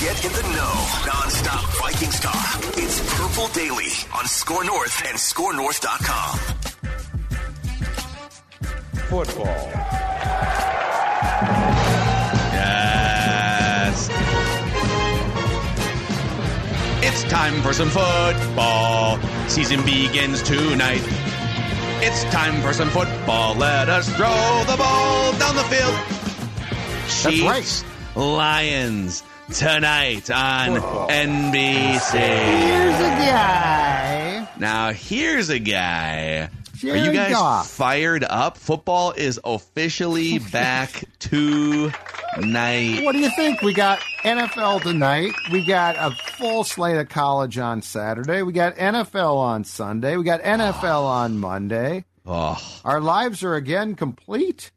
Get in the know. Non-stop Vikings talk. It's Purple Daily on Score North and ScoreNorth.com. Football. Yes. It's time for some football. Season begins tonight. It's time for some football. Let us throw the ball down the field. Chiefs, Lions tonight on NBC. Here's a guy. Now, here's a guy. Are you guys Goff. fired up? Football is officially back tonight. What do you think? We got NFL tonight. We got a full slate of college on Saturday. We got NFL on Sunday. We got NFL on Monday. Oh, Our lives are again complete.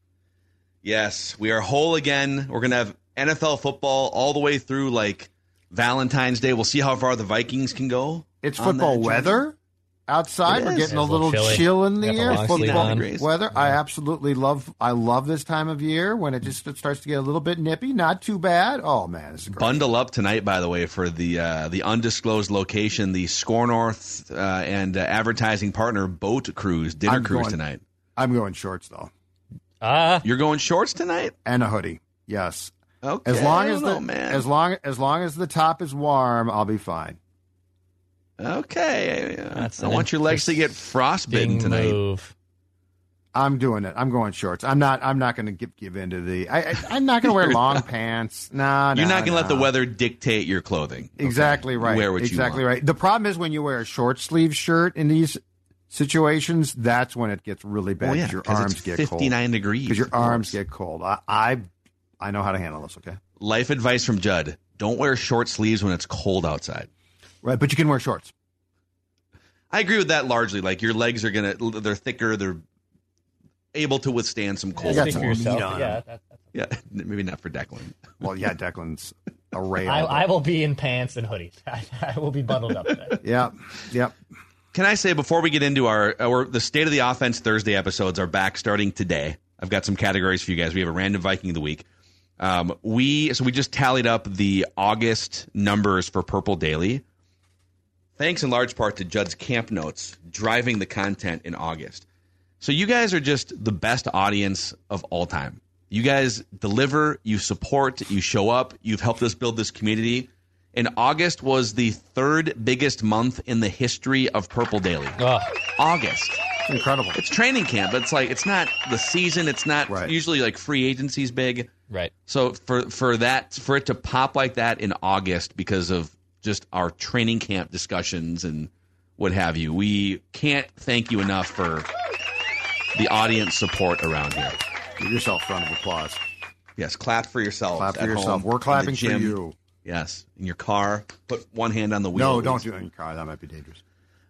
yes, we are whole again. We're gonna have NFL football all the way through like Valentine's Day. We'll see how far the Vikings can go. It's football weather outside. It We're is. getting a little little chilly. chill in the air. long sleeve Football on. Degrees. weather. I absolutely love. I love this time of year when it just starts to get a little bit nippy. Not too bad. Oh man, this is great. Bundle up tonight, by the way, for the uh, the undisclosed location, the Score North uh, and uh, advertising partner boat cruise dinner I'm cruise going- tonight. I'm going shorts though, Ah, You're going shorts tonight? and a hoodie. Yes, Okay, as long as the know, man. as long as long as the top is warm, I'll be fine. Okay. That's I want your legs to get frostbitten tonight. move. I'm doing it. I'm going shorts. I'm not. I'm not going to give give in to the. I, I, I'm not going to wear long pants. Nah, You're not going to let the weather dictate your clothing. okay? Exactly You right. Wear what exactly you want. right. The problem is when you wear a short sleeve shirt in these situations, that's when it gets really bad. Oh, yeah, 'cause your 'cause arms it's get 59 cold. degrees. Because your arms get cold. I, I I know how to handle this. Okay. Life advice from Judd: Don't wear short sleeves when it's cold outside. Right, but you can wear shorts. I agree with that largely. Like your legs are gonna, they're thicker. They're able to withstand some cold. got Speak some for yourself. Yeah, him. that, that's Yeah, maybe not for Declan. Well, yeah, Declan's a ray. I, I will be in pants and hoodies. I, I will be bundled up today. Yep. Yep. Can I say before we get into our, our the state of the offense Thursday episodes are back starting today. I've got some categories for you guys. We have a random Viking of the week. Um, we so we just tallied up the August numbers for Purple Daily. Thanks in large part to Judd's camp notes driving the content in August. So you guys are just the best audience of all time. You guys deliver, you support, you show up, you've helped us build this community. And August was the third biggest month in the history of Purple Daily. Ugh. August. Incredible. It's training camp. But it's like it's not the season. It's not Right. usually like free agency's big. Right. So for for that for it to pop like that in August because of just our training camp discussions and what have you, we can't thank you enough for the audience support around here. Give yourself a round of applause. Yes, clap for yourself. Clap for at yourself. home, We're clapping for you. Yes, in your car. Put one hand on the wheel. No, don't do it in your car. That might be dangerous.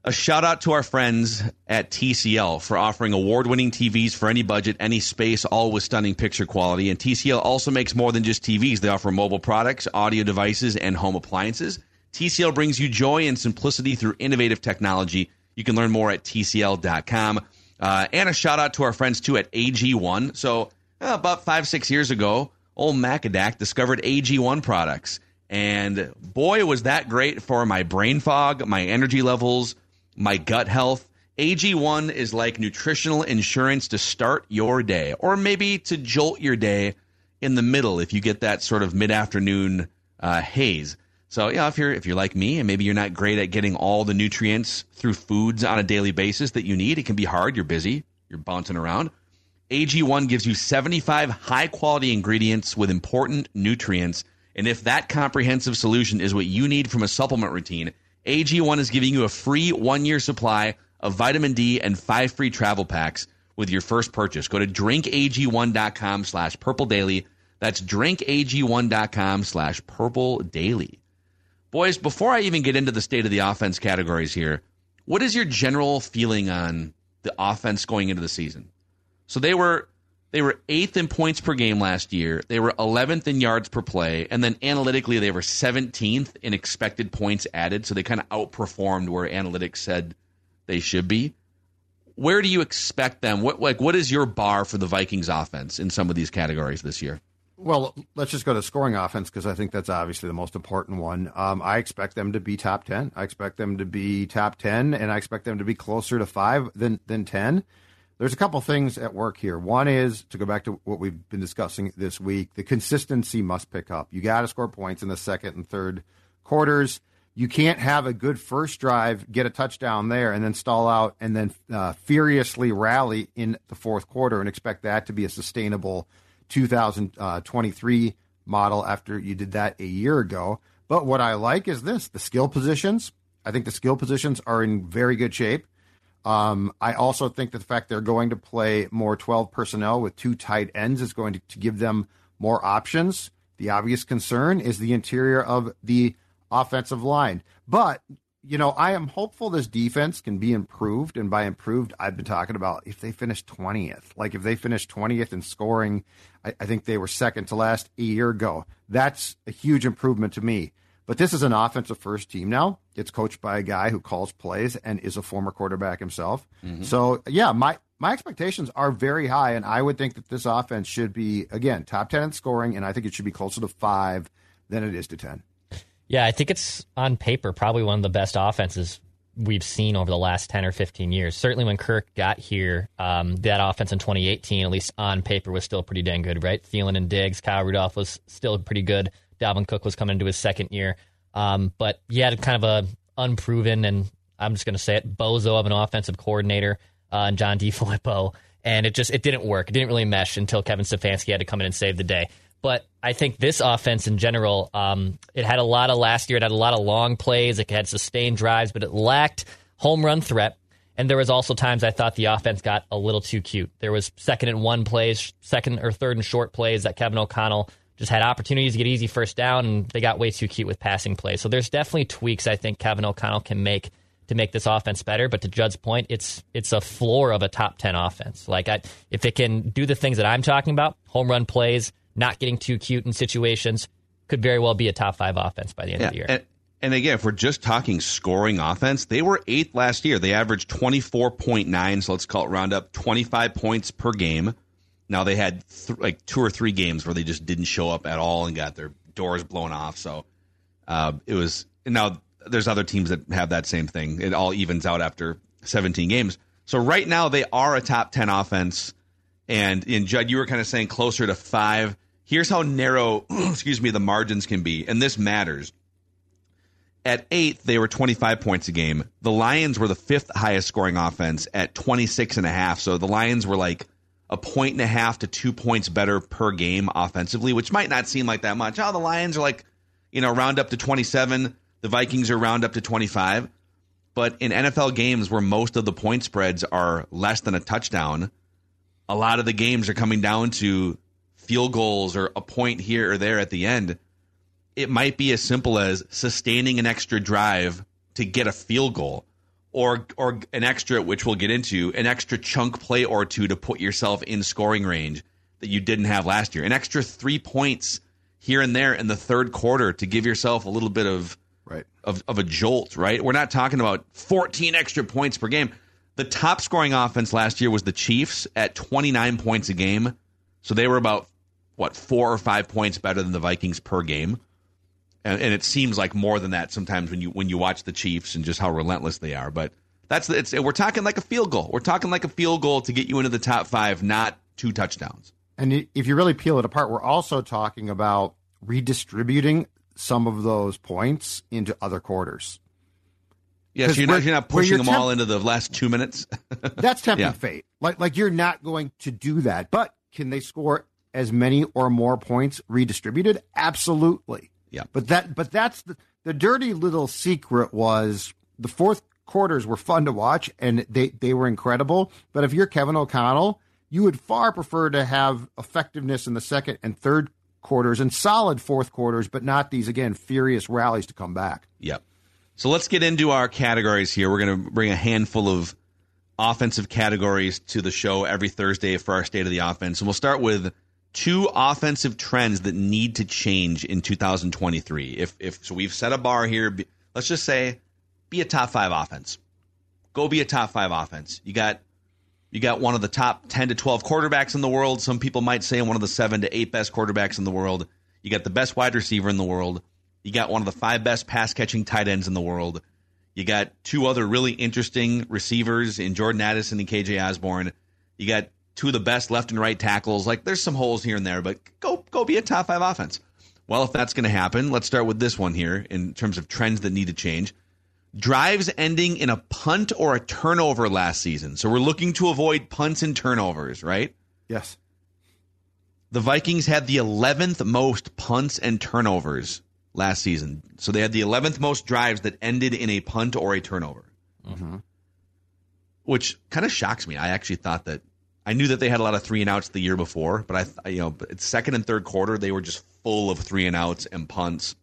A shout out to our friends at TCL for offering award winning TVs for any budget, any space, all with stunning picture quality. And TCL also makes more than just TVs. They offer mobile products, audio devices, and home appliances. TCL brings you joy and simplicity through innovative technology. You can learn more at TCL.com. Uh, and a shout out to our friends too at AG1. So, uh, about five, six years ago, old Macadac discovered AG1 products. And boy, was that great for my brain fog, my energy levels, my gut health. AG1 is like nutritional insurance to start your day, or maybe to jolt your day in the middle if you get that sort of mid afternoon uh, haze. So yeah, if you're if you're like me and maybe you're not great at getting all the nutrients through foods on a daily basis that you need, it can be hard. You're busy, you're bouncing around. AG1 gives you 75 high quality ingredients with important nutrients. And if that comprehensive solution is what you need from a supplement routine, AG1 is giving you a free one year supply of vitamin D and five free travel packs with your first purchase. Go to drinkag1.com slash purple daily. That's drinkag1.com slash purple daily. Boys, before I even get into the state of the offense categories here, what is your general feeling on the offense going into the season? So they were they were eighth in points per game last year. They were 11th in yards per play, and then analytically they were 17th in expected points added. So they kind of outperformed where analytics said they should be. Where do you expect them? What like what is your bar for the Vikings offense in some of these categories this year? Well, let's just go to scoring offense because I think that's obviously the most important one. Um, I expect them to be top ten. I expect them to be top ten, and I expect them to be closer to five than than ten. There's a couple things at work here. One is to go back to what we've been discussing this week. The consistency must pick up. You got to score points in the second and third quarters. You can't have a good first drive, get a touchdown there, and then stall out and then uh, furiously rally in the fourth quarter and expect that to be a sustainable 2023 model after you did that a year ago. But what I like is this the skill positions. I think the skill positions are in very good shape. Um, I also think that the fact they're going to play more 12 personnel with two tight ends is going to, to give them more options. The obvious concern is the interior of the offensive line. But, you know, I am hopeful this defense can be improved. And by improved, I've been talking about if they finish 20th. Like if they finish 20th in scoring, I, I think they were second to last a year ago. That's a huge improvement to me. But this is an offensive first team now. It's coached by a guy who calls plays and is a former quarterback himself. Mm-hmm. So, yeah, my my expectations are very high, and I would think that this offense should be again top ten in scoring, and I think it should be closer to five than it is to ten. Yeah, I think it's on paper probably one of the best offenses we've seen over the last 10 or 15 years. Certainly when Kirk got here, um, that offense in 2018, at least on paper, was still pretty dang good, right? Thielen and Diggs, Kyle Rudolph was still pretty good. Dalvin Cook was coming into his second year. Um, but he had kind of a unproven, and I'm just going to say it, bozo of an offensive coordinator, uh, and John DeFilippo. And it just it didn't work. It didn't really mesh until Kevin Stefanski had to come in and save the day. But I think this offense in general, um, it had a lot of last year. It had a lot of long plays. It had sustained drives, but it lacked home run threat. And there was also times I thought the offense got a little too cute. There was second and one plays, second or third and short plays that Kevin O'Connell just had opportunities to get easy first down, and they got way too cute with passing plays. So there's definitely tweaks I think Kevin O'Connell can make to make this offense better. But to Judd's point, it's it's a floor of a top ten offense. Like I, if it can do the things that I'm talking about, home run plays, not getting too cute in situations, could very well be a top five offense by the end yeah, of the year. And, and again, if we're just talking scoring offense, they were eighth last year. They averaged 24.9, so let's call it round up 25 points per game. Now they had th- like two or three games where they just didn't show up at all and got their doors blown off. So uh, it was now there's other teams that have that same thing. It all evens out after 17 games. So right now they are a top 10 offense. And in Judd, you were kind of saying closer to five. Here's how narrow, excuse me, the margins can be, and this matters. At eight, they were 25 points a game. The Lions were the fifth highest scoring offense at 26 and a half. So the Lions were like a point and a half to two points better per game offensively, which might not seem like that much. Oh, the Lions are like, you know, round up to 27. The Vikings are round up to 25. But in NFL games where most of the point spreads are less than a touchdown, a lot of the games are coming down to field goals or a point here or there at the end. It might be as simple as sustaining an extra drive to get a field goal or or an extra, which we'll get into, an extra chunk play or two to put yourself in scoring range that you didn't have last year. An extra three points here and there in the third quarter to give yourself a little bit of right of, of a jolt, right? We're not talking about 14 extra points per game. The top scoring offense last year was the Chiefs at 29 points a game. So they were about what, four or five points better than the Vikings per game and, and, it seems like more than that sometimes when you when you watch the Chiefs and just how relentless they are. But that's it's we're talking like a field goal. We're talking like a field goal to get you into the top five, not two touchdowns. And if you really peel it apart, we're also talking about redistributing some of those points into other quarters. Yeah, so you're not, you're not pushing you're them temp- all into the last two minutes. That's tempting Yeah. fate. Like like you're not going to do that. But can they score as many or more points redistributed? Absolutely. Yeah. But that but that's the, the dirty little secret was the fourth quarters were fun to watch and they, they were incredible. But if you're Kevin O'Connell, you would far prefer to have effectiveness in the second and third quarters and solid fourth quarters, but not these again furious rallies to come back. Yep. So let's get into our categories here. We're going to bring a handful of offensive categories to the show every Thursday for our state of the offense. And we'll start with two offensive trends that need to change in 2023. If if so we've set a bar here, let's just say be a top 5 offense. Go be a top 5 offense. You got you got one of the top 10 to 12 quarterbacks in the world. Some people might say one of the 7 to 8 best quarterbacks in the world. You got the best wide receiver in the world. You got one of the five best pass catching tight ends in the world. You got two other really interesting receivers in Jordan Addison and KJ Osborne. You got two of the best left and right tackles. Like there's some holes here and there, but go go be a top five offense. Well, if that's going to happen, let's start with this one here in terms of trends that need to change. Drives ending in a punt or a turnover last season. So we're looking to avoid punts and turnovers, right? Yes. The Vikings had the 11th most punts and turnovers last season. So they had the 11th most drives that ended in a punt or a turnover. Mm-hmm. Which kind of shocks me. I actually thought that I knew that they had a lot of three and outs the year before, but I, th- you know, second and third quarter they were just full of three and outs and punts.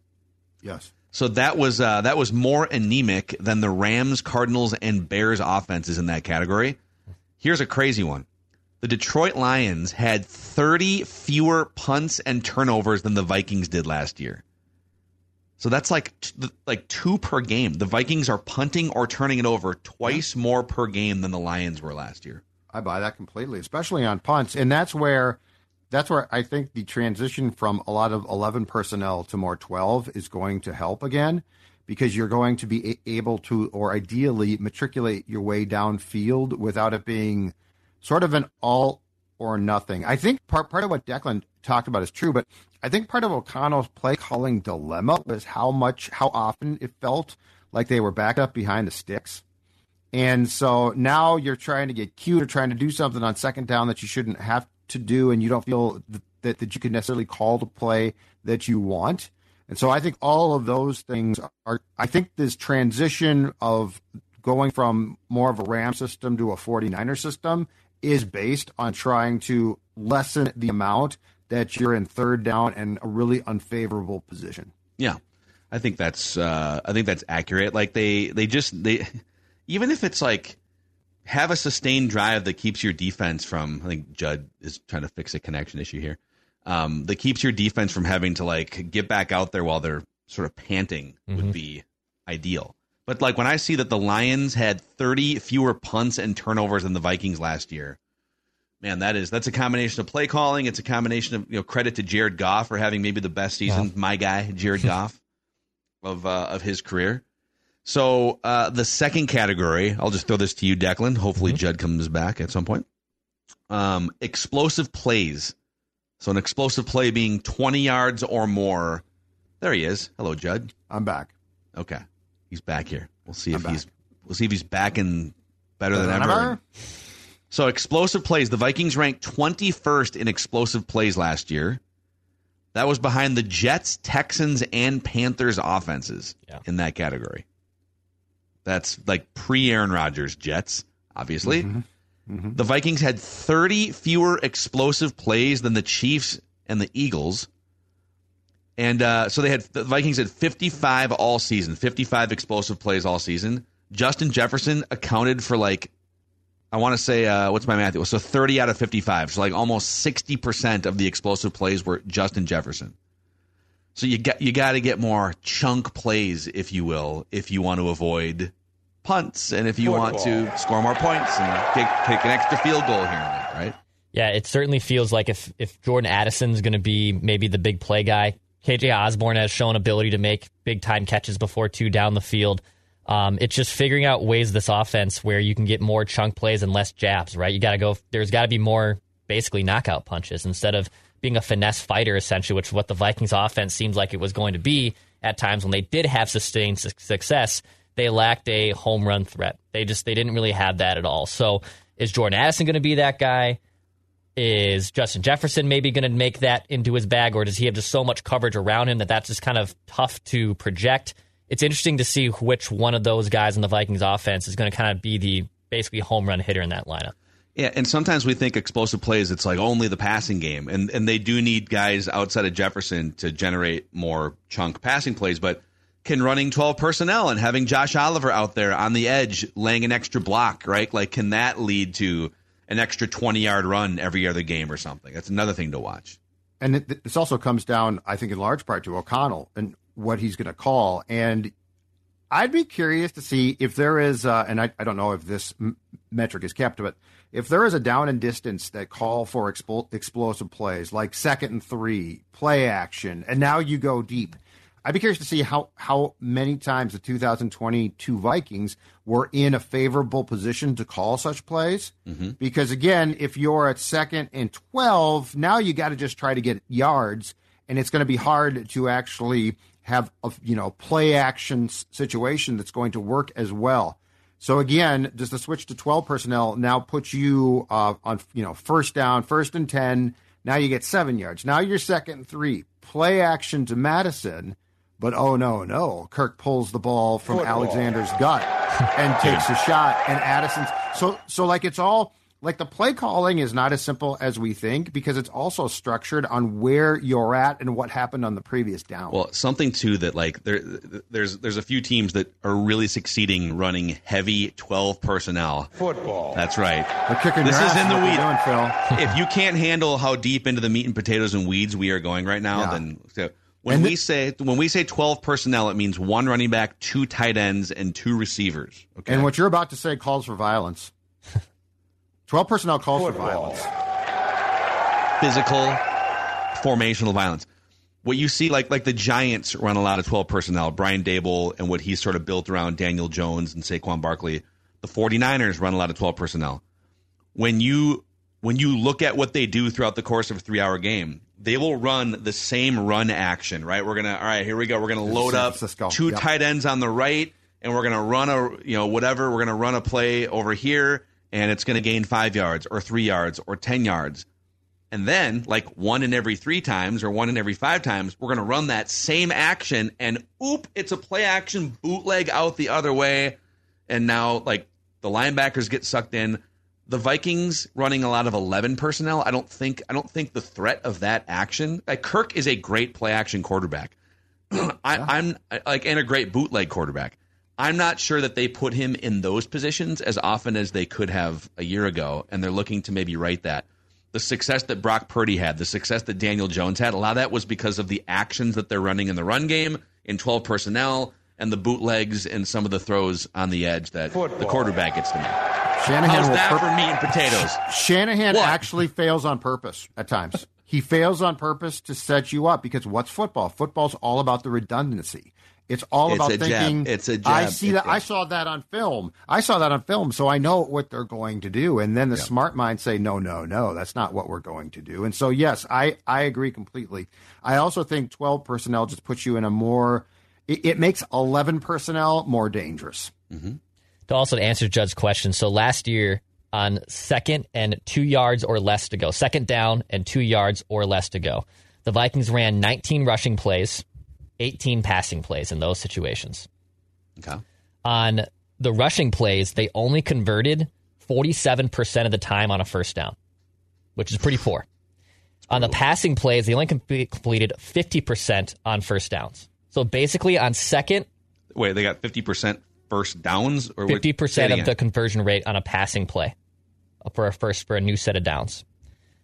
Yes. So that was uh, that was more anemic than the Rams, Cardinals, and Bears offenses in that category. Here's a crazy one: the Detroit Lions had 30 fewer punts and turnovers than the Vikings did last year. So that's like like two per game. The Vikings are punting or turning it over twice more per game than the Lions were last year. I buy that completely, especially on punts, and that's where that's where I think the transition from a lot of eleven personnel to more twelve is going to help again, because you're going to be able to, or ideally, matriculate your way downfield without it being sort of an all or nothing. I think part part of what Declan talked about is true, but I think part of O'Connell's play calling dilemma was how much, how often it felt like they were backed up behind the sticks. And so now you're trying to get cute or trying to do something on second down that you shouldn't have to do, and you don't feel th- that, that you can necessarily call the play that you want. And so I think all of those things are, I think this transition of going from more of a RAM system to a 49er system is based on trying to lessen the amount that you're in third down and a really unfavorable position. Yeah, I think that's uh, I think that's accurate. Like they they just they even if it's like have a sustained drive that keeps your defense from. I think Judd is trying to fix a connection issue here. Um, that keeps your defense from having to like get back out there while they're sort of panting would be ideal. But like when I see that the Lions had 30 fewer punts and turnovers than the Vikings last year, man, that is that's a combination of play calling. It's a combination of you know credit to Jared Goff for having maybe the best season. My guy, Jared Goff, of uh, of his career. So uh, the second category, I'll just throw this to you, Declan. Hopefully Judd comes back at some point. Um, explosive plays. So an explosive play being 20 yards or more. There he is. Hello, Judd. I'm back. Okay, he's back here. We'll see if he's we'll see if he's back and better than ever. ever? So explosive plays. The Vikings ranked 21st in explosive plays last year. That was behind the Jets, Texans, and Panthers offenses Yeah. in that category. That's like pre Aaron Rodgers Jets, obviously. The Vikings had 30 fewer explosive plays than the Chiefs and the Eagles. And uh, so they had the Vikings had 55 all season, 55 explosive plays all season. Justin Jefferson accounted for like I want to say uh, what's my math? It was so 30 out of 55. So like almost 60% of the explosive plays were Justin Jefferson. So you got you got to get more chunk plays, if you will, if you want to avoid punts and if you want to score more points and kick, kick an extra field goal here and there, right? Yeah, it certainly feels like if if Jordan Addison's going to be maybe the big play guy, KJ Osborne has shown ability to make big time catches before two down the field. Um, it's just figuring out ways this offense where you can get more chunk plays and less jabs, right? You got to go. There's got to be more basically knockout punches instead of being a finesse fighter, essentially, which is what the Vikings offense seems like it was going to be. at times when they did have sustained su- success, they lacked a home run threat. They just they didn't really have that at all. So is Jordan Addison going to be that guy? Is Justin Jefferson maybe going to make that into his bag, or does he have just so much coverage around him that that's just kind of tough to project? It's interesting to see which one of those guys in the Vikings offense is going to kind of be the basically home run hitter in that lineup. Yeah, and sometimes we think explosive plays, it's like only the passing game. And and they do need guys outside of Jefferson to generate more chunk passing plays, but can running 12 personnel and having Josh Oliver out there on the edge laying an extra block, right? Like can that lead to an extra 20 yard run every other game or something? That's another thing to watch. And it, this also comes down, I think, in large part to O'Connell and what he's going to call. And I'd be curious to see if there is, uh, and I, I, don't know if this m- metric is kept, but if there is a down and distance that call for expo- explosive plays like second and three, play action, and now you go deep. I'd be curious to see how how many times the 2022 Vikings were in a favorable position to call such plays. Mm-hmm. Because again, if you're at second and 12, now you got to just try to get yards, and it's going to be hard to actually have a you know play action situation that's going to work as well. So again, does the switch to 12 personnel now put you uh, on you know first down, first and 10? Now you get seven yards. Now you're second and three. Play action to Mattison but oh no, no! Kirk pulls the ball from Football. Alexander's gut and takes a shot, and Addison's so so like it's all like the play calling is not as simple as we think because it's also structured on where you're at and what happened on the previous down. Well, something too that like there there's there's a few teams that are really succeeding running heavy 12 personnel. Football. That's right. They're kicking this is in the weeds. Doing, Phil. if you can't handle how deep into the meat and potatoes and weeds we are going right now, yeah. then so, when we say when we say twelve personnel, it means one running back, two tight ends, and two receivers. Okay. And what you're about to say calls for violence. twelve personnel calls Football. for violence. Physical, formational violence. What you see, like like the Giants run a lot of twelve personnel. Brian Daboll and what he's sort of built around Daniel Jones and Saquon Barkley. The 49ers run a lot of twelve personnel. When you when you look at what they do throughout the course of a three hour game, they will run the same run action, right? We're gonna all right, here we go. We're gonna load up two yep. tight ends on the right, and we're gonna run a you know whatever. We're gonna run a play over here, and it's gonna gain five yards or three yards or ten yards. And then, like one in every three times or one in every five times, we're going to run that same action and oop, it's a play action bootleg out the other way. And now, like, the linebackers get sucked in the Vikings running a lot of 11 personnel, I don't think I don't think the threat of that action. Like Kirk is a great play action quarterback. I, am uh, like and a great bootleg quarterback. I'm not sure that they put him in those positions as often as they could have a year ago, and they're looking to maybe right that. The success that Brock Purdy had, the success that Daniel Jones had, a lot of that was because of the actions that they're running in the run game in 12 personnel and the bootlegs and some of the throws on the edge that Football. the quarterback gets to make. Shanahan How's that for meat and potatoes? Shanahan what? actually fails on purpose at times. he fails on purpose to set you up because what's football? Football's all about the redundancy. It's all it's about thinking. Jab. It's a jab. I see that. I saw that on film. I saw that on film, so I know what they're going to do. And then the smart minds say, "No, no, no, that's not what we're going to do." And so, yes, I I agree completely. I also think twelve personnel just puts you in a more. It, it makes eleven personnel more dangerous. Mm-hmm to also answer Judd's question. So last year on second and two yards or less to go, second down and two yards or less to go, the Vikings ran 19 rushing plays, 18 passing plays in those situations. Okay. On the rushing plays, they only converted 47% of the time on a first down, which is pretty poor. On the passing plays, they only completed 50% on first downs. So basically, on second. Wait, they got 50% first downs or fifty percent of the conversion rate on a passing play for a first for a new set of downs.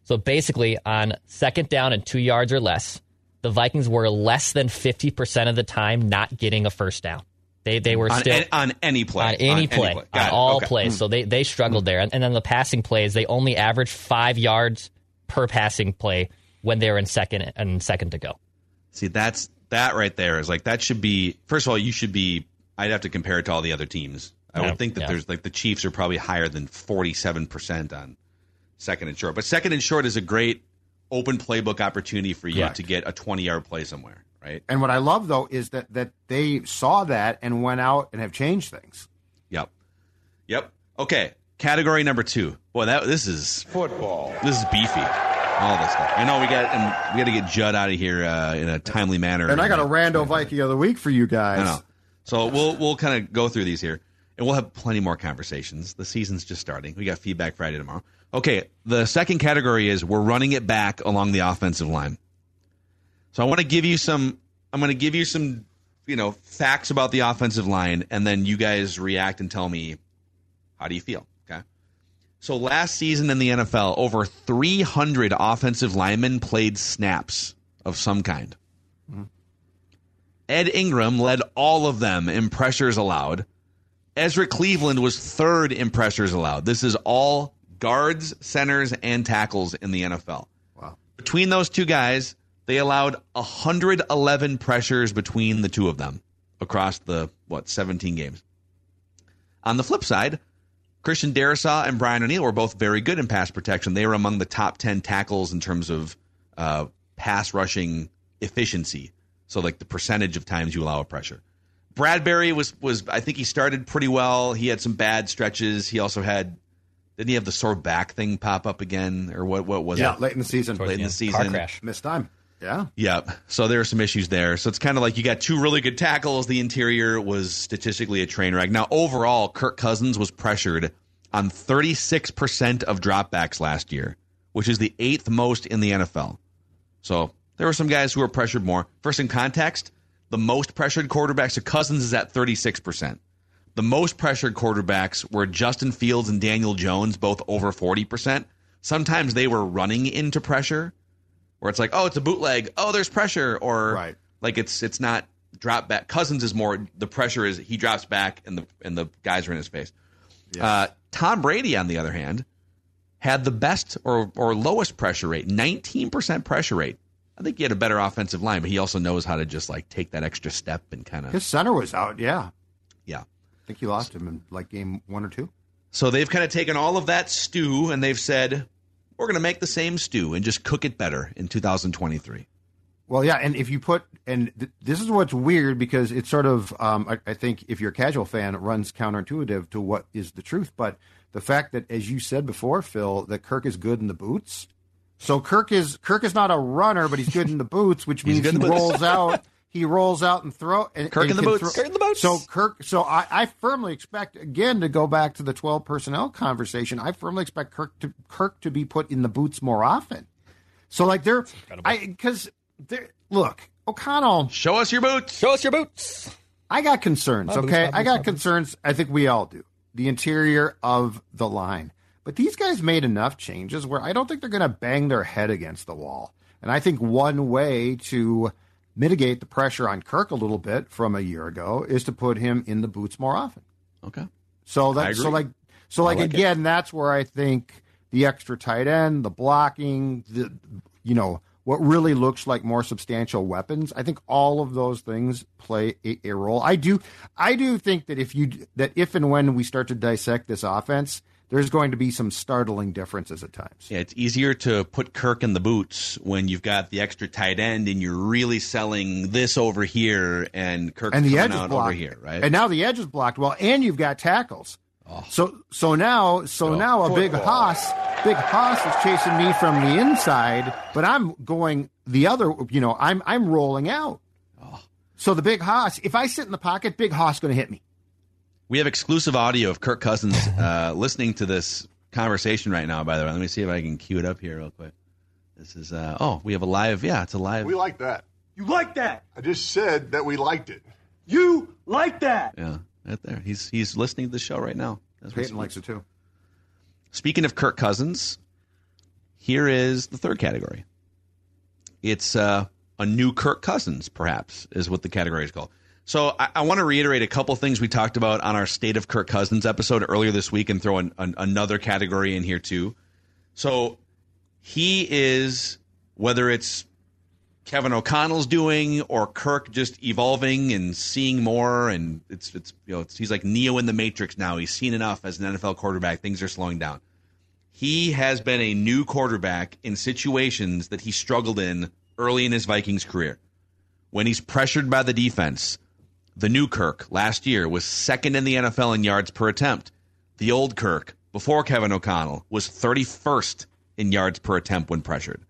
So basically, on second down and two yards or less, the Vikings were less than fifty percent of the time not getting a first down. They they were on still any, on any play on any on play any play. on all okay. plays. Mm. So they they struggled mm. there, and, and then the passing plays they only averaged five yards per passing play when they were in second and second to go. See, that's that right there is like that should be first of all you should be I'd have to compare it to all the other teams. I yeah, would think that yeah. there's like the Chiefs are probably higher than 47% on second and short. But second and short is a great open playbook opportunity for you Correct. to get a 20 yard play somewhere. right? And what I love though is that that they saw that and went out and have changed things. Yep. Yep. Okay. Category number two. Boy, that this is football. This is beefy. All this stuff. I know we got and we got to get Judd out of here uh, in a timely manner. And I got a rando Viking of the week for you guys. I know. So we'll we'll kind of go through these here, and we'll have plenty more conversations. The season's just starting. We got feedback Friday tomorrow. Okay, the second category is we're running it back along the offensive line. So I want to give you some. I'm going to give you some, you know, facts about the offensive line, and then you guys react and tell me how do you feel. So last season in the NFL, over 300 offensive linemen played snaps of some kind. Ed Ingram led all of them in pressures allowed. Ezra Cleveland was third in pressures allowed. This is all guards, centers, and tackles in the NFL. Wow. Between those two guys, they allowed 111 pressures between the two of them across the, what, 17 games. On the flip side, Christian Darrisaw and Brian O'Neill were both very good in pass protection. They were among the top 10 tackles in terms of uh, pass rushing efficiency. So, like the percentage of times you allow a pressure. Bradbury was was I think he started pretty well. He had some bad stretches. He also had didn't he have the sore back thing pop up again or what? What was Yeah, it? late in the season. Late in the season. Car season. crash. Missed time. Yeah. Yep. So there are some issues there. So it's kind of like you got two really good tackles. The interior was statistically a train wreck. Now, overall, Kirk Cousins was pressured on 36% of dropbacks last year, which is the eighth most in the NFL. So there were some guys who were pressured more. First, in context, the most pressured quarterbacks, so Cousins is at 36%. The most pressured quarterbacks were Justin Fields and Daniel Jones, both over 40%. Sometimes they were running into pressure where it's like, oh, it's a bootleg. Oh, there's pressure, or Right. like it's it's not drop back. Cousins is more the pressure is he drops back and the and the guys are in his face. Uh, Tom Brady, on the other hand, had the best or or lowest pressure rate, 19% pressure rate. I think he had a better offensive line, but he also knows how to just like take that extra step and kind of His center was out. Yeah. yeah. I think he lost him in like game one or two. So they've kind of taken all of that stew and they've said, we're going to make the same stew and just cook it better in 2023. Well, yeah, and if you put, and th- this is what's weird because it's sort of, um, I, I think if you're a casual fan, it runs counterintuitive to what is the truth. But the fact that, as you said before, Phil, that Kirk is good in the boots. So Kirk is Kirk is not a runner, but he's good in the boots, which means he in the boots. rolls out. He rolls out and throw. And, Kirk and in the can boots. throw- Kirk in the boots. So Kirk. So I, I firmly expect again to go back to the twelve personnel conversation. I firmly expect Kirk to Kirk to be put in the boots more often. So like they're, I because they're look O'Connell. Show us your boots. Show us your boots. I got concerns. My boots, Okay, my I got my concerns. I think we all do. The interior of the line, but these guys made enough changes where I don't think they're going to bang their head against the wall. And I think one way to mitigate the pressure on Kirk a little bit from a year ago is to put him in the boots more often. Okay. So that so like so like, like it. again, that's where I think the extra tight end, the blocking, the you know what really looks like more substantial weapons. I think all of those things play a, a role. I do I do think that if you that if and when we start to dissect this offense, there's going to be some startling differences at times. Yeah, it's easier to put Kirk in the boots when you've got the extra tight end and you're really selling this over here and Kirk and the edge is out blocked over here, right? And now the edge is blocked. Well, and you've got tackles. Oh. So so now so oh. now a big oh. Haas, big Haas is chasing me from the inside, but I'm going the other. You know, I'm I'm rolling out. So the big Haas, if I sit in the pocket, big Haas going to hit me. We have exclusive audio of Kirk Cousins uh, listening to this conversation right now. By the way, let me see if I can cue it up here real quick. This is uh, oh, we have a live. Yeah, it's a live. We like that. You like that? I just said that we liked it. You like that? yeah, right there. He's he's listening to the show right now. As we Peyton likes it too. Speaking of Kirk Cousins, here is the third category. It's uh, a new Kirk Cousins, perhaps, is what the category is called. So I, I want to reiterate a couple things we talked about on our State of Kirk Cousins episode earlier this week and throw an, an, another category in here too. So he is, whether it's Kevin O'Connell's doing or Kirk just evolving and seeing more, and it's it's you know it's, he's like Neo in the Matrix now. He's seen enough as an NFL quarterback. Things are slowing down. He has been a new quarterback in situations that he struggled in early in his Vikings career. when he's pressured by the defense. The new Kirk last year was second in the NFL in yards per attempt. The old Kirk, before Kevin O'Connell, was 31st in yards per attempt when pressured.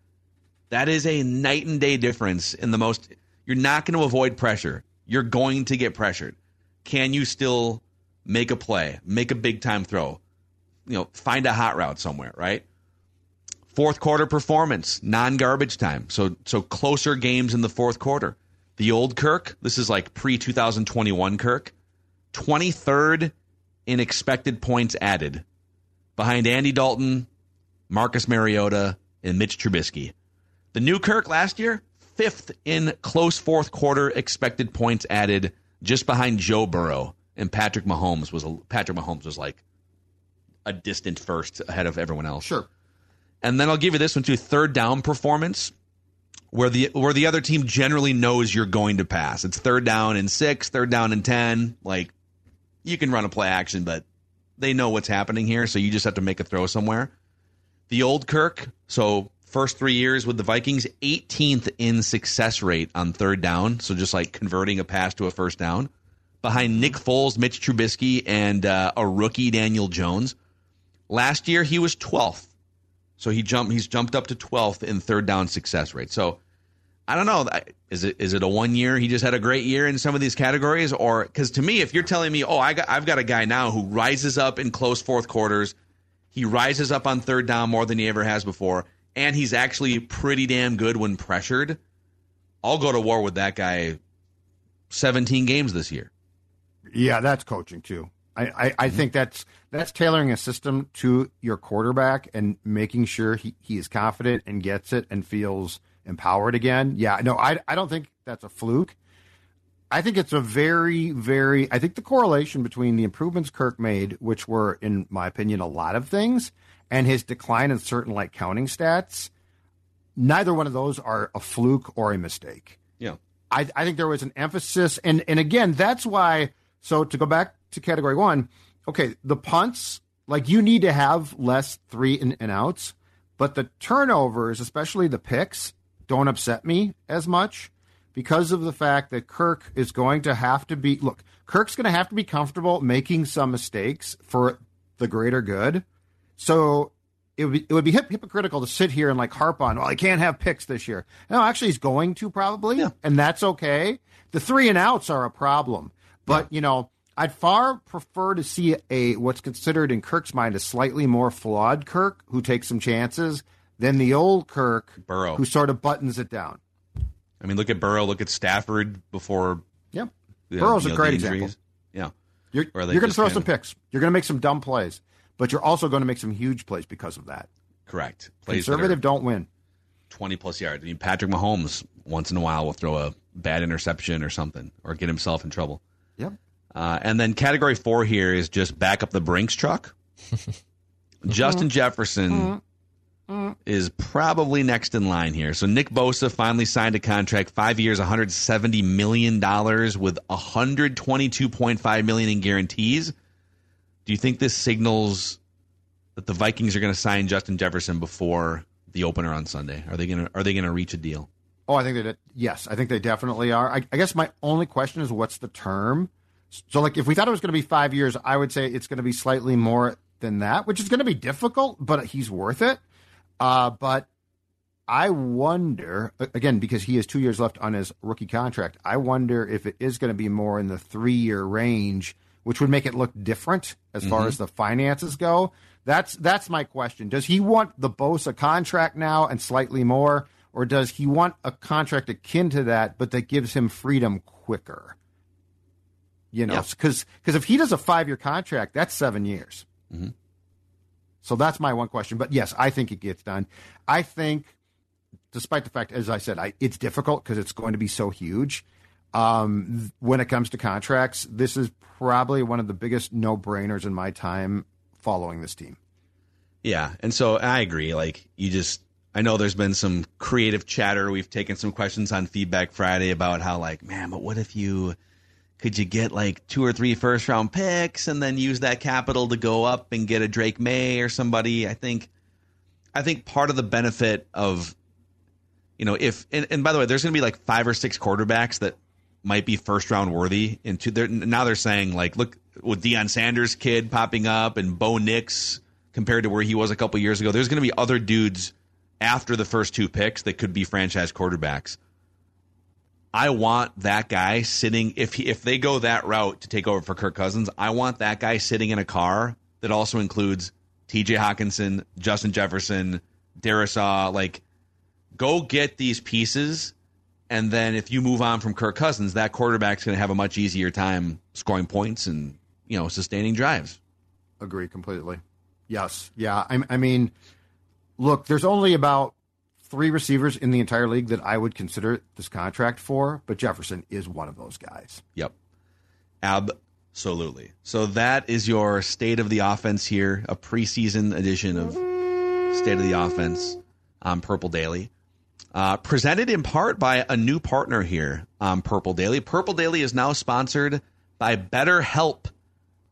That is a night and day difference in the most. You're not going to avoid pressure. You're going to get pressured. Can you still make a play, make a big time throw? You know, find a hot route somewhere, right? Fourth quarter performance, non garbage time. So so closer games in the fourth quarter. The old Kirk, this is like pre 2021 Kirk, 23rd in expected points added behind Andy Dalton, Marcus Mariota, and Mitch Trubisky. The new Kirk last year, fifth in close fourth quarter expected points added, just behind Joe Burrow and Patrick Mahomes was a, Patrick Mahomes was like a distant first ahead of everyone else. Sure. And then I'll give you this one too: third down performance, where the where the other team generally knows you're going to pass. It's third down and six, third down and ten. Like you can run a play action, but they know what's happening here, so you just have to make a throw somewhere. The old Kirk, so first three years with the Vikings, 18th in success rate on third down, so just like converting a pass to a first down, behind Nick Foles, Mitch Trubisky, and uh, a rookie Daniel Jones. Last year he was 12th, so he jumped. He's jumped up to 12th in third down success rate. So I don't know. Is it is it a one year? He just had a great year in some of these categories, or because to me, if you're telling me, oh, I got I've got a guy now who rises up in close fourth quarters, he rises up on third down more than he ever has before, and he's actually pretty damn good when pressured. I'll go to war with that guy. 17 games this year. Yeah, that's coaching too. I, I, I think that's that's tailoring a system to your quarterback and making sure he, he is confident and gets it and feels empowered again. Yeah, no, I, I don't think that's a fluke. I think it's a very, very. I think the correlation between the improvements Kirk made, which were, in my opinion, a lot of things, and his decline in certain like counting stats, neither one of those are a fluke or a mistake. Yeah. I, I think there was an emphasis, and and again, that's why. So to go back to category one, okay, the punts, like you need to have less three and, and outs, but the turnovers, especially the picks, don't upset me as much because of the fact that Kirk is going to have to be look, Kirk's going to have to be comfortable making some mistakes for the greater good. So it would be, it would be hip, hypocritical to sit here and like harp on, well, he can't have picks this year. No, actually, he's going to probably, Yeah. and that's okay. The three and outs are a problem, but you know, I'd far prefer to see a what's considered in Kirk's mind a slightly more flawed Kirk who takes some chances than the old Kirk Burrow. who sort of buttons it down. I mean, look at Burrow. Look at Stafford before. Yep, the- Burrow's you a great example. Yeah. You're, you're going to throw kinda- some picks. You're going to make some dumb plays, but you're also going to make some huge plays because of that. Correct. Plays Conservative don't win. 20 plus yards. I mean, Patrick Mahomes once in a while will throw a bad interception or something or get himself in trouble. Yep. Uh, and then category four here is just back up the Brinks truck. Justin mm-hmm. Jefferson mm-hmm. Mm-hmm. is probably next in line here. So Nick Bosa finally signed a contract, five years, 170 million dollars with 122.5 million in guarantees. Do you think this signals that the Vikings are going to sign Justin Jefferson before the opener on Sunday? Are they going to are they going to reach a deal? Oh, I think they did. Yes, I think they definitely are. I, I guess my only question is what's the term? So, like, if we thought it was going to be five years, I would say it's going to be slightly more than that, which is going to be difficult, but he's worth it. Uh, but I wonder, again, because he has two years left on his rookie contract, I wonder if it is going to be more in the three year range, which would make it look different as far as the finances go. That's that's my question. Does he want the Bosa contract now and slightly more, or does he want a contract akin to that, but that gives him freedom quicker? You know, Yeah. because if he does a five year contract, that's seven years. So that's my one question. But yes, I think it gets done. I think, despite the fact, as I said, I, it's difficult because it's going to be so huge. Um, when it comes to contracts, this is probably one of the biggest no brainers in my time following this team. Yeah, and so I agree. Like you just, I know there's been some creative chatter. We've taken some questions on Feedback Friday about how, like, man, but what if you could you get like two or three first round picks and then use that capital to go up and get a Drake Maye or somebody? I think, I think part of the benefit of you know, if and, and by the way, there's going to be like five or six quarterbacks that might be first round worthy. Into they're, now they're saying like, look with Deion Sanders kid popping up and Bo Nix compared to where he was a couple years ago. There's going to be other dudes after the first two picks that could be franchise quarterbacks. I want that guy sitting if he, if they go that route to take over for Kirk Cousins. I want that guy sitting in a car that also includes T.J. Hockenson, Justin Jefferson, Darrisaw. Like, go get these pieces, and then if you move on from Kirk Cousins, that quarterback's going to have a much easier time scoring points and you know sustaining drives. Agree completely. Yes. Yeah. I, I mean, look, there's only about three receivers in the entire league that I would consider this contract for, but Jefferson is one of those guys. Yep. Absolutely. So that is your state of the offense here, a preseason edition of State of the Offense on Purple Daily. Uh, presented in part by a new partner here on Purple Daily. Purple Daily is now sponsored by BetterHelp.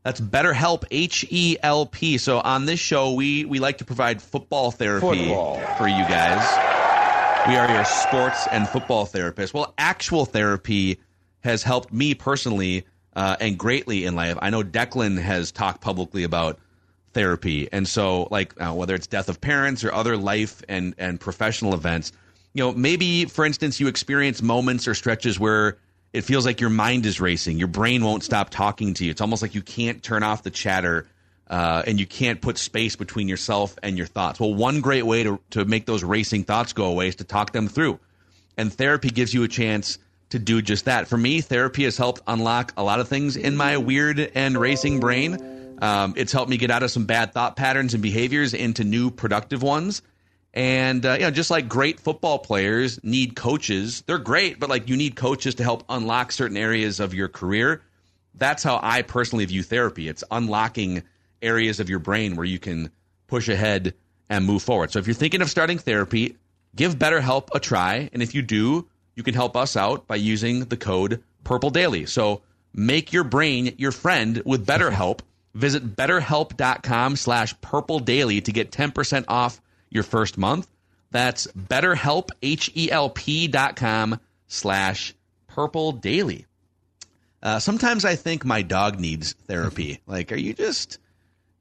That's BetterHelp, H E L P. So on this show, we we like to provide football therapy Football. for you guys. We are your sports and football therapists. Well, actual therapy has helped me personally uh, and greatly in life. I know Declan has talked publicly about therapy, and so like uh, whether it's death of parents or other life and and professional events, you know, maybe for instance you experience moments or stretches where it feels like your mind is racing, your brain won't stop talking to you. It's almost like you can't turn off the chatter. Uh, and you can't put space between yourself and your thoughts. Well, one great way to, to make those racing thoughts go away is to talk them through. And therapy gives you a chance to do just that. For me, therapy has helped unlock a lot of things in my weird and racing brain. Um, it's helped me get out of some bad thought patterns and behaviors into new productive ones. And uh, you know, just like great football players need coaches, they're great, but like you need coaches to help unlock certain areas of your career. That's how I personally view therapy. It's unlocking areas of your brain where you can push ahead and move forward. So if you're thinking of starting therapy, give BetterHelp a try, and if you do, you can help us out by using the code Purple Daily. So make your brain your friend with BetterHelp. Visit betterhelp.com slash purple daily to get 10% off your first month. That's betterhelp, H-E-L-P dot com slash purple daily. Uh, sometimes I think my dog needs therapy. like, are you just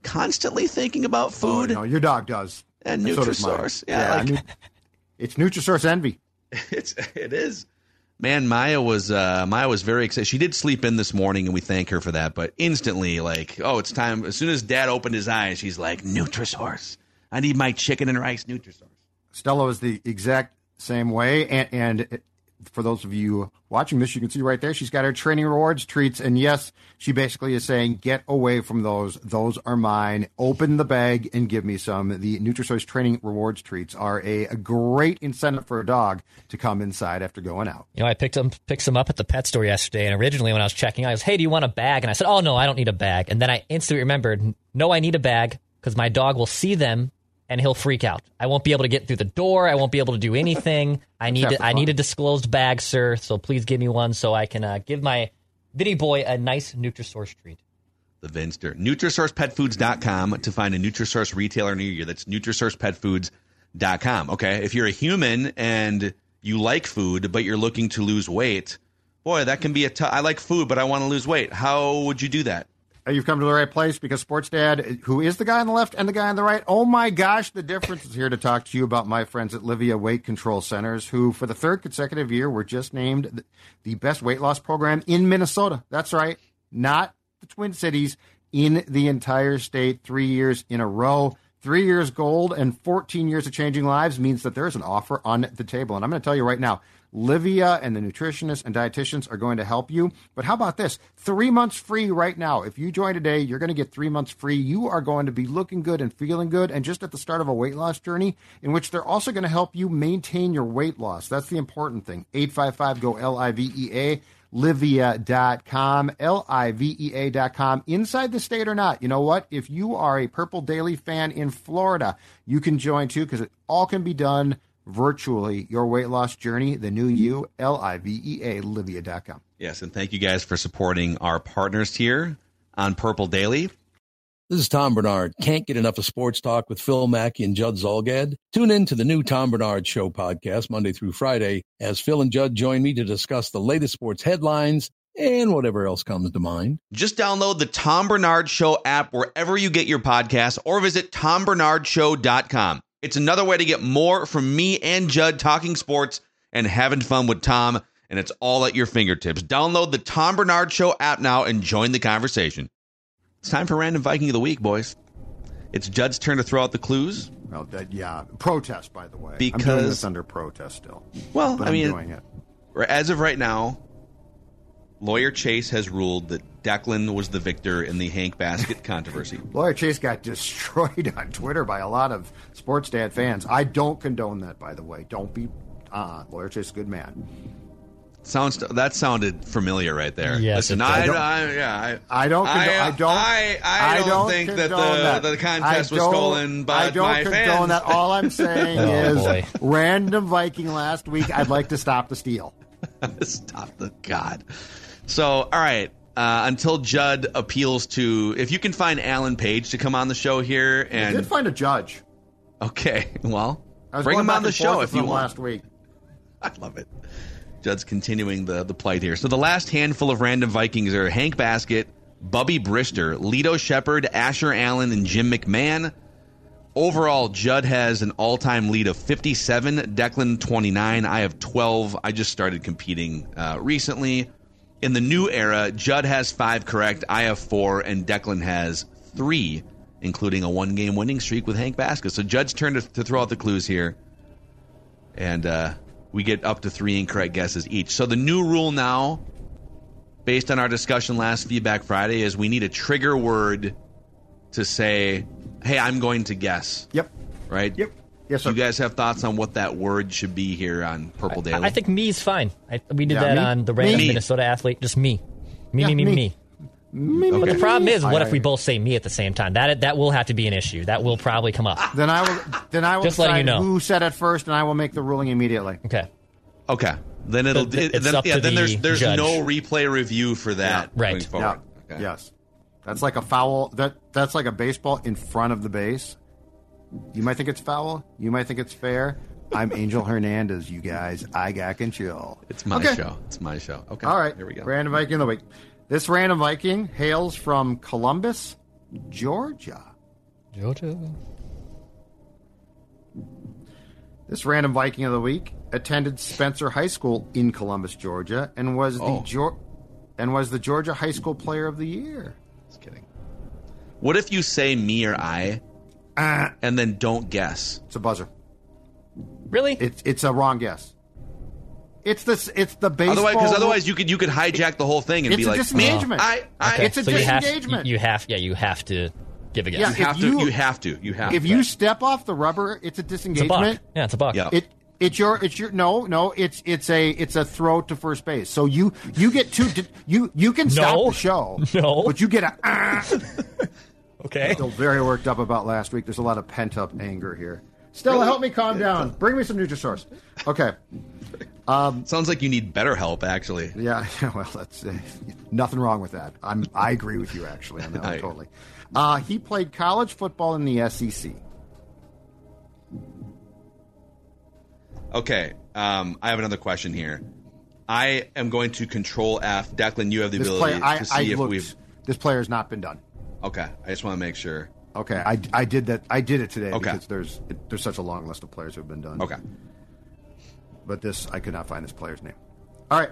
constantly thinking about food? Oh, no, your dog does. And so does mine. Nutrisource. Yeah, like- it's Nutrisource envy. it's it is. Man, Maya was uh, Maya was very excited. She did sleep in this morning, and we thank her for that. But instantly, like, oh, it's time. As soon as Dad opened his eyes, she's like, Nutrisource. I need my chicken and rice Nutrisource. Stella is the exact same way. And, and for those of you watching this, you can see right there, she's got her training rewards treats. And yes, she basically is saying, get away from those. Those are mine. Open the bag and give me some. The Nutrisource training rewards treats are a, a great incentive for a dog to come inside after going out. You know, I picked them picked some up at the pet store yesterday, and originally when I was checking, I was, "Hey, do you want a bag?" And I said, "Oh no, I don't need a bag." And then I instantly remembered, "No, I need a bag because my dog will see them and he'll freak out. I won't be able to get through the door. I won't be able to do anything. I need half to, I need a disclosed bag, sir. So please give me one so I can uh, give my Vinny boy a nice Nutrisource treat." The Vinster. NutrisourcePetFoods.com to find a Nutrisource retailer near you. That's NutrisourcePetFoods.com. Okay. If you're a human and you like food, but you're looking to lose weight, boy, that can be a tough. I like food, but I want to lose weight. How would you do that? Uh, You've come to the right place because Sports Dad, who is the guy on the left and the guy on the right, oh my gosh, the difference is here to talk to you about my friends at Livea Weight Control Centers, who for the third consecutive year were just named the best weight loss program in Minnesota. That's right, not the Twin Cities, in the entire state, three years in a row. Three years gold and 14 years of changing lives means that there is an offer on the table. And I'm going to tell you right now, Livea and the nutritionists and dietitians are going to help you. But how about this? Three months free right now. If you join today, you're going to get three months free. You are going to be looking good and feeling good and just at the start of a weight loss journey in which they're also going to help you maintain your weight loss. That's the important thing. 855 go L I V E A. Livea.com, L I V E A.com, inside the state or not. You know what? If you are a Purple Daily fan in Florida, you can join too because it all can be done virtually. Your weight loss journey, the new you, L I V E A, Livea.com. Yes, and thank you guys for supporting our partners here on Purple Daily. This is Tom Barnard. Can't get enough of sports talk with Phil Mackey and Judd Zulgad? Tune in to the new Tom Barnard Show podcast Monday through Friday as Phil and Judd join me to discuss the latest sports headlines and whatever else comes to mind. Just download the Tom Barnard Show app wherever you get your podcasts or visit tombarnardshow.com. It's another way to get more from me and Judd talking sports and having fun with Tom, and it's all at your fingertips. Download the Tom Barnard Show app now and join the conversation. It's time for Random Viking of the Week, boys. It's Judd's turn to throw out the clues. Well, that, yeah, protest, by the way. I'm Because- doing this under protest still. Well, but I I'm mean, doing it. as of right now, lawyer Chase has ruled that Declan was the victor in the Hank Baskett controversy. Lawyer Chase got destroyed on Twitter by a lot of sports dad fans. I don't condone that, by the way. Don't be. Uh, Lawyer Chase, is a good man. Sounds that sounded familiar right there. Yes, Listen, it I, does. I, yeah, I don't. Condo- I, I, don't. I, I don't think that the that. the contest was don't- stolen by I don't my condone fans. that. All I'm saying Oh, is boy. random Viking last week. I'd like to stop the steal. Stop the God. So, all right. Uh, until Judd appeals to, if you can find Alan Page to come on the show here, I and did find a judge. okay, well, bring him on the show if you want. last week. I love it. Judd's continuing the the plight here. So the last handful of random Vikings are Hank Baskett, Bubby Brister, Lito Sheppard, Asher Allen, and Jim McMahon. Overall, Judd has an all-time lead of 57. Declan 29. I have 12. I just started competing uh, recently. In the new era, Judd has five correct. I have four, and Declan has three, including a one-game winning streak with Hank Baskett. So Judd's turn to, to throw out the clues here and uh, we get up to three incorrect guesses each. So the new rule now, based on our discussion last Feedback Friday, is we need a trigger word to say, "Hey, I'm going to guess." Yep. Right? Yep. Yes, sir. You guys have thoughts on what that word should be here on Purple Daily? I, I think me's fine. I, we did Yeah, that me? on the random Me. Minnesota athlete. Just me. Me, Yeah, me, me, me. me. Me, But the problem is, what I- if we both say me at the same time? That that will have to be an issue. That will probably come up. Then I will. Then I will Just letting decide you know. who said it first, and I will make the ruling immediately. Okay. okay. Then it'll. But th- it- it's then, up yeah. to Then there's the there's judge. no replay review for that. Yeah, right. Going. Yeah. Okay. Yes. That's like a foul. That that's like a baseball in front of the base. You might think it's foul. You might think it's fair. I'm Angel Hernandez. You guys, I got control. It's my Okay. show. It's my show. Okay. All right. Here we go. Random Viking of the week. This random Viking hails from Columbus, Georgia. Georgia. This random Viking of the week attended Spencer High School in Columbus, Georgia, and was the Oh. Geor- and was the Georgia High School Player of the Year. Just kidding. What if you say me or I, Ah, and then don't guess? it's a buzzer. Really? It's it's a wrong guess. It's this. It's the baseball. Otherwise, because otherwise you could you could hijack the whole thing and it's be a like, disengagement. I, I, It's a so you have, disengagement. you, you have, yeah, you have to give a guess. Yeah, you have to. you- You have to. You have if to. you step off the rubber, it's a it's a buck. disengagement. Yeah, it's a buck. Yeah. It it's your it's your no no it's it's a it's a throw to first base. So you you get two you you can stop No. the show. No. but you get a. ah. Okay. Still very worked up about last week. There's a lot of pent up anger here. Stella, help me calm down. Bring me some Nutrisource. Okay. Sounds like you need better help, actually. Yeah, well, that's uh, nothing wrong with that. I'm I agree with you actually on that one totally. Uh, he played college football in the SEC. Okay. Um, I have another question here. I am going to control F. Declan, you have the This ability player, I, to see I if looked. we've. This player has not been done. Okay. I just want to make sure. Okay, I, I did that. I did it today Okay. because there's it, there's such a long list of players who have been done. Okay. but this I could not find this player's name. All right.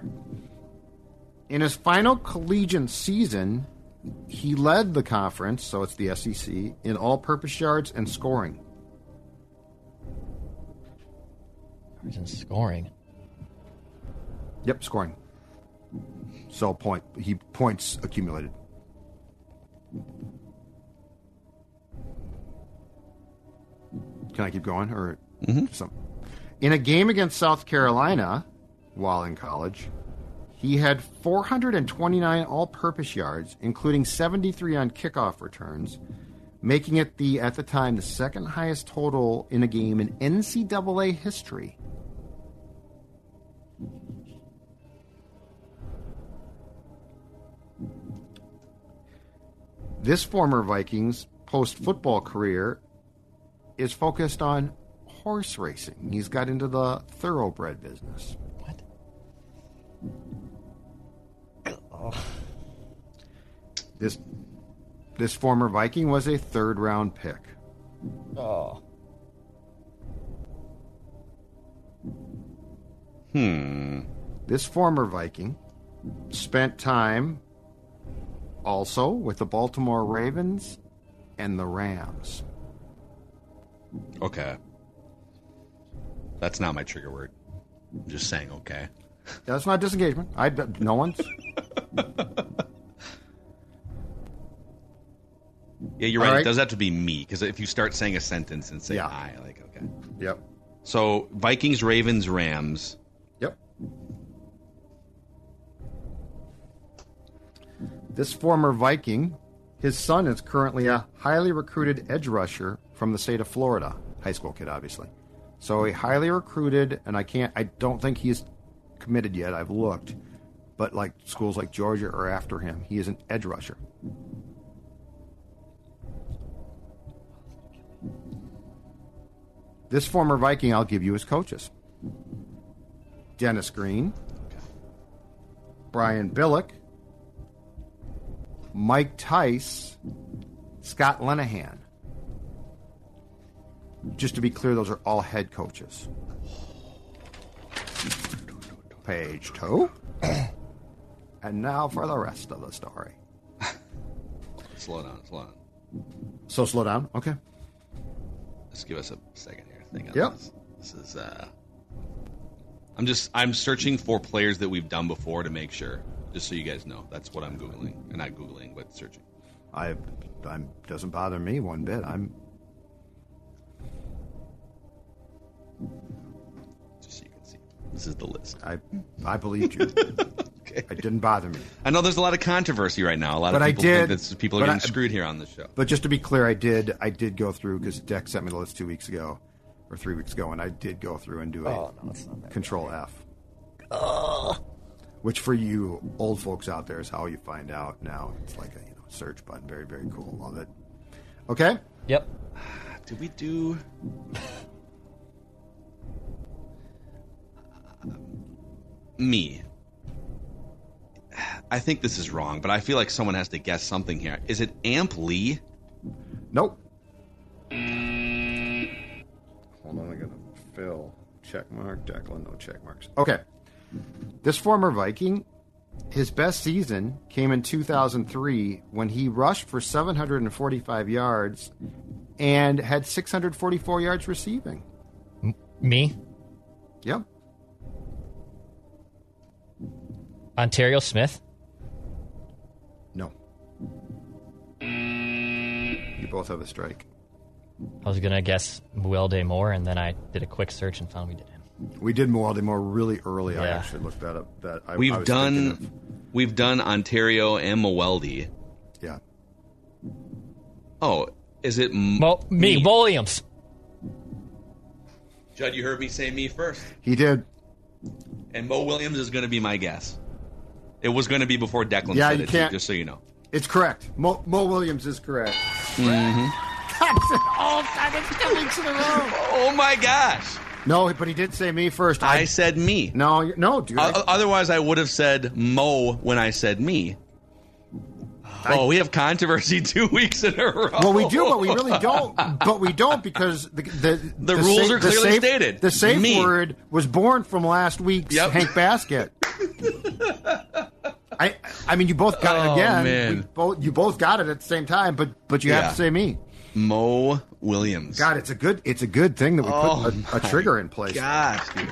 In his final collegiate season, he led the conference, so it's the SEC, in all-purpose yards and scoring. And scoring. Yep, scoring. So point he points accumulated. Can I keep going or mm-hmm. some? In a game against South Carolina, while in college, he had 429 all-purpose yards, including 73 on kickoff returns, making it the at the time the second highest total in a game in NCAA history. This former Vikings post football career is focused on horse racing. He's got into the thoroughbred business. What? Oh. This this former Viking was a third round pick. Oh. Hmm. This former Viking spent time also with the Baltimore Ravens and the Rams. Okay. That's not my trigger word. I'm just saying okay. That's not disengagement. I no one's. Yeah, you're right. right. It does have to be me because if you start saying a sentence and say Yeah. I, like okay. Yep. So Vikings, Ravens, Rams. Yep. This former Viking, his son is currently a highly recruited edge rusher from the state of Florida. High school kid, obviously. So a highly recruited, and I can't, I don't think he's committed yet. I've looked, but like schools like Georgia are after him. He is an edge rusher. This former Viking, I'll give you his coaches. Dennis Green, Brian Billick, Mike Tice, Scott Linehan. Just to be clear, those are all head coaches. Page two. and now for the rest of the story. Slow down, slow down. So slow down. Okay. Just give us a second here. Think on Yep. this. This is. uh I'm just. I'm searching for players that we've done before to make sure. Just so you guys know, that's what I'm googling, and not googling, but searching. I, I'm doesn't bother me one bit. I'm This is the list. I I believed you. Okay. It didn't bother me. I know there's a lot of controversy right now. A lot But of I people did- think that people are getting I- screwed here on this show. But just to be clear, I did I did go through because Deck sent me the list two weeks ago or three weeks ago, and I did go through and do a Oh, no, it's not that Control F. Which for you old folks out there is how you find out now. It's like a you know search button. Very very cool. Love it. Okay. Yep. Did we do? Me. I think this is wrong, but I feel like someone has to guess something here. Is it Amp Lee? Nope. Mm. Hold on, I gotta fill check mark. Declan, no check marks. Okay. This former Viking, his best season came in 2003 when he rushed for 745 yards and had 644 yards receiving. Me, Yep. Onterrio Smith. No. You both have a strike. I was gonna guess Mewelde Moore, and then I did a quick search and found we did him. We did Mewelde Moore really early. I Yeah. actually looked that up. That I, I We've was thinking done we've done Onterrio and Mewelde. of- yeah. Oh, is it M- Mo- me, Williams. Judd, you heard me say me first. He did. And Moe Williams is going to be my guess. It was going to be before Declan Yeah, said you it, can't- just so you know. It's correct. Moe, Moe Williams is correct. Mm-hmm. Oh my gosh. No, but he did say me first. I said me. no, no, dude. O- otherwise, I would have said Moe when I said me. oh, we have controversy two weeks in a row. well, we do, but we really don't. But we don't because the the, The rules are the clearly safe, stated. The safe Me. word was born from last week's Yep. Hank Baskett. I I mean, you both got it Oh, again. man. Both you both got it at the same time, but but you Yeah. have to say me. Moe Williams. God, it's a good it's a good thing that we Oh, put a, a oh trigger in place. Gosh, dude.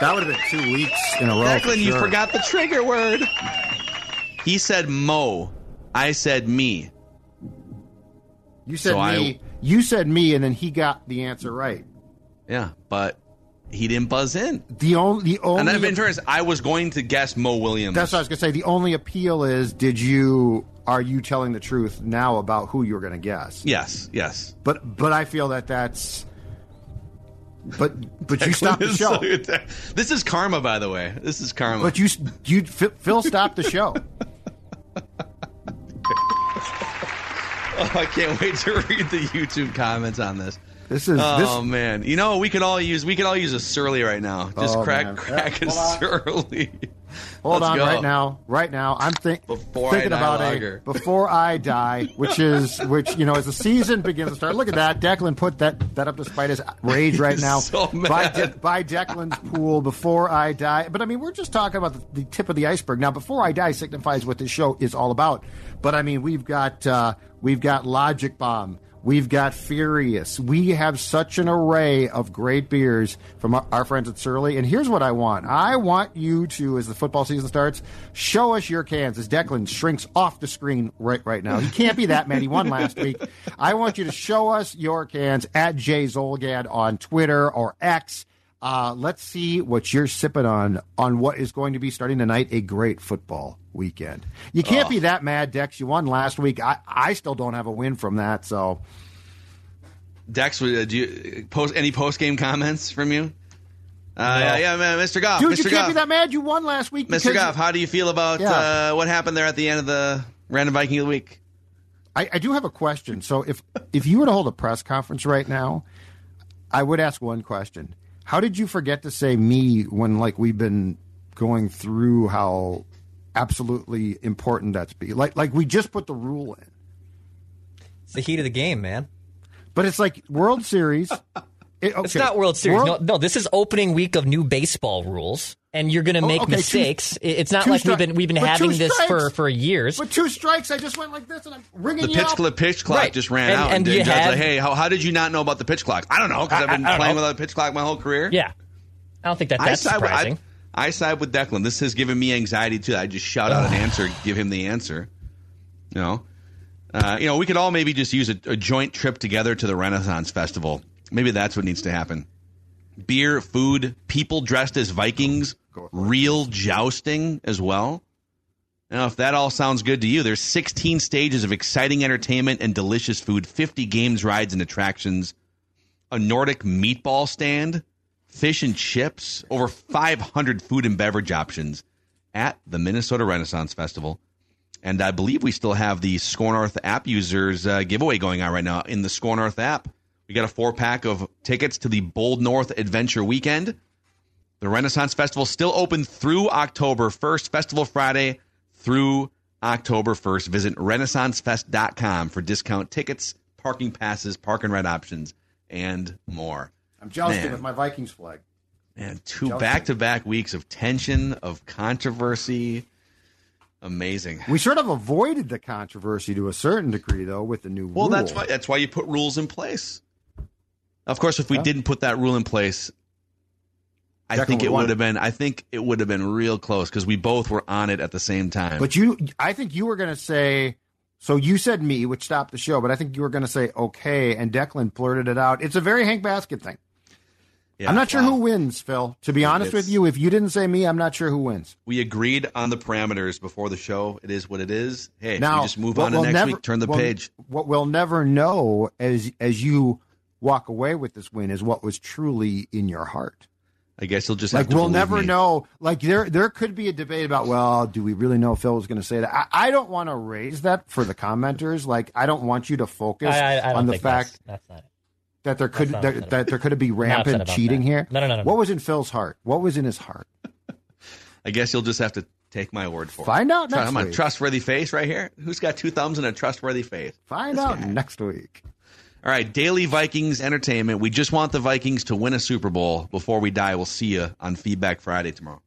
That would have been two weeks in a row. for Declan, you forgot the trigger word. He said Moe. I said me. You said So I- me. You said me, and then he got the answer right. Yeah, but he didn't buzz in. The only the only And then, in fairness, I was going to guess Moe Williams. That's what I was gonna say. The only appeal is, did you are you telling the truth now about who you're gonna guess? Yes, yes. But but I feel that that's. But but you stopped the show. this is karma, by the way. This is karma. But you you Phil stopped the show. Oh, I can't wait to read the YouTube comments on this. This is Oh this. man, you know we could all use we could all use a surly right now. Just Oh, crack man. crack a Hold surly. Hold Let's on, go. right now, right now. I'm think, Before thinking about lager. a before I die, which is which you know as the season begins to start. Look at that. Declan put that that up despite his rage right now. so By. De- by Declan's pool before I die. But I mean, we're just talking about the, the tip of the iceberg. Now, before I die signifies what this show is all about. But I mean, we've got uh, we've got Logic Bomb. We've got Furious. We have such an array of great beers from our, friends at Surly. And here's what I want. I want you to, as the football season starts, show us your cans as Declan shrinks off the screen right right now. He can't be that mad. He won last week. I want you to show us your cans at Jay Zulgad on Twitter or X. Uh, let's see what you're sipping on on what is going to be starting tonight a great football weekend. You can't be that mad, Dex. You won last week. I, I still don't have a win from that. So Dex, uh, do you post any post game comments from you? Uh, yeah, yeah, man, Mr. Goff. Dude, Mr. you can't Goff. be that mad. You won last week. Mr. because- Goff, how do you feel about Yeah. uh, what happened there at the end of the random Viking of the week? I, I do have a question. So if if you were to hold a press conference right now, I would ask one question. How did you forget to say me when like we've been going through how absolutely important that's be? Like like we just put the rule in. It's the heat of the game, man. But it's like World Series. It- It's not World Series. World- no, no, this is opening week of new baseball rules, and you're going to Oh, make okay, mistakes. It- it's not two like we've been we've been but having this for strikes. for years. With two strikes, I just went like this, and I'm ringing The you pitch up. clock, pitch clock Right. just ran And- out. and And, you had- like, hey, how, how did you not know about the pitch clock? I don't know because I've been I- I playing know. without a pitch clock my whole career. yeah, I don't think that that's I side, with, surprising. I, I side with Declan. This has given me anxiety too. I just shout out an answer, give him the answer. You know, uh, you know, we could all maybe just use a, a joint trip together to the Renaissance Festival. Maybe that's what needs to happen. Beer, food, people dressed as Vikings, real jousting as well. Now, if that all sounds good to you, there's 16 stages of exciting entertainment and delicious food, 50 games, rides, and attractions, a Nordic meatball stand, fish and chips, over 500 food and beverage options at the Minnesota Renaissance Festival. And I believe we still have the SKOR North app users uh, giveaway going on right now in the SKOR North app. We got a four pack of tickets to the Bold North Adventure Weekend. The Renaissance Festival still open through October 1st, Festival Friday through October 1st. Visit renaissancefest.com for discount tickets, parking passes, park and ride options, and more. I'm jousting Man. with my Vikings flag. And two back to back weeks of tension, of controversy. Amazing. We sort of avoided the controversy to a certain degree, though, with the new Well, rule. that's why that's why you put rules in place. Of course, if we Yeah. didn't put that rule in place, I Declan think it would have been. I think it would have been real close because we both were on it at the same time. But you, I think you were going to say. So you said me, which stopped the show, but I think you were going to say okay, and Declan blurted it out. It's a very Hank Baskett thing. Yeah, I'm not sure wow. who wins, Phil. To be honest It's- with you, if you didn't say me, I'm not sure who wins. We agreed on the parameters before the show. It is what it is. Hey, now we just move on to we'll next never- week. Turn the what- page. What we'll never know as as you walk away with this win is what was truly in your heart. I guess you'll just Like have to we'll never me. know. Like there, there could be a debate about. Well, do we really know Phil was going to say that? I, I don't want to raise that for the commenters. Like I don't want you to focus I, I, I on the fact that's, that's not it. That there could not that, upset that there could be rampant cheating that. here. No, no, no, no, What no. was in Phil's heart? What was in his heart? I guess you'll just have to take my word for it. Find out Tru- next I'm a week. trustworthy face right here. Who's got two thumbs and a trustworthy face? Find out next week. All right, daily Vikings entertainment. We just want the Vikings to win a Super Bowl before we die. We'll see you on Feedback Friday tomorrow.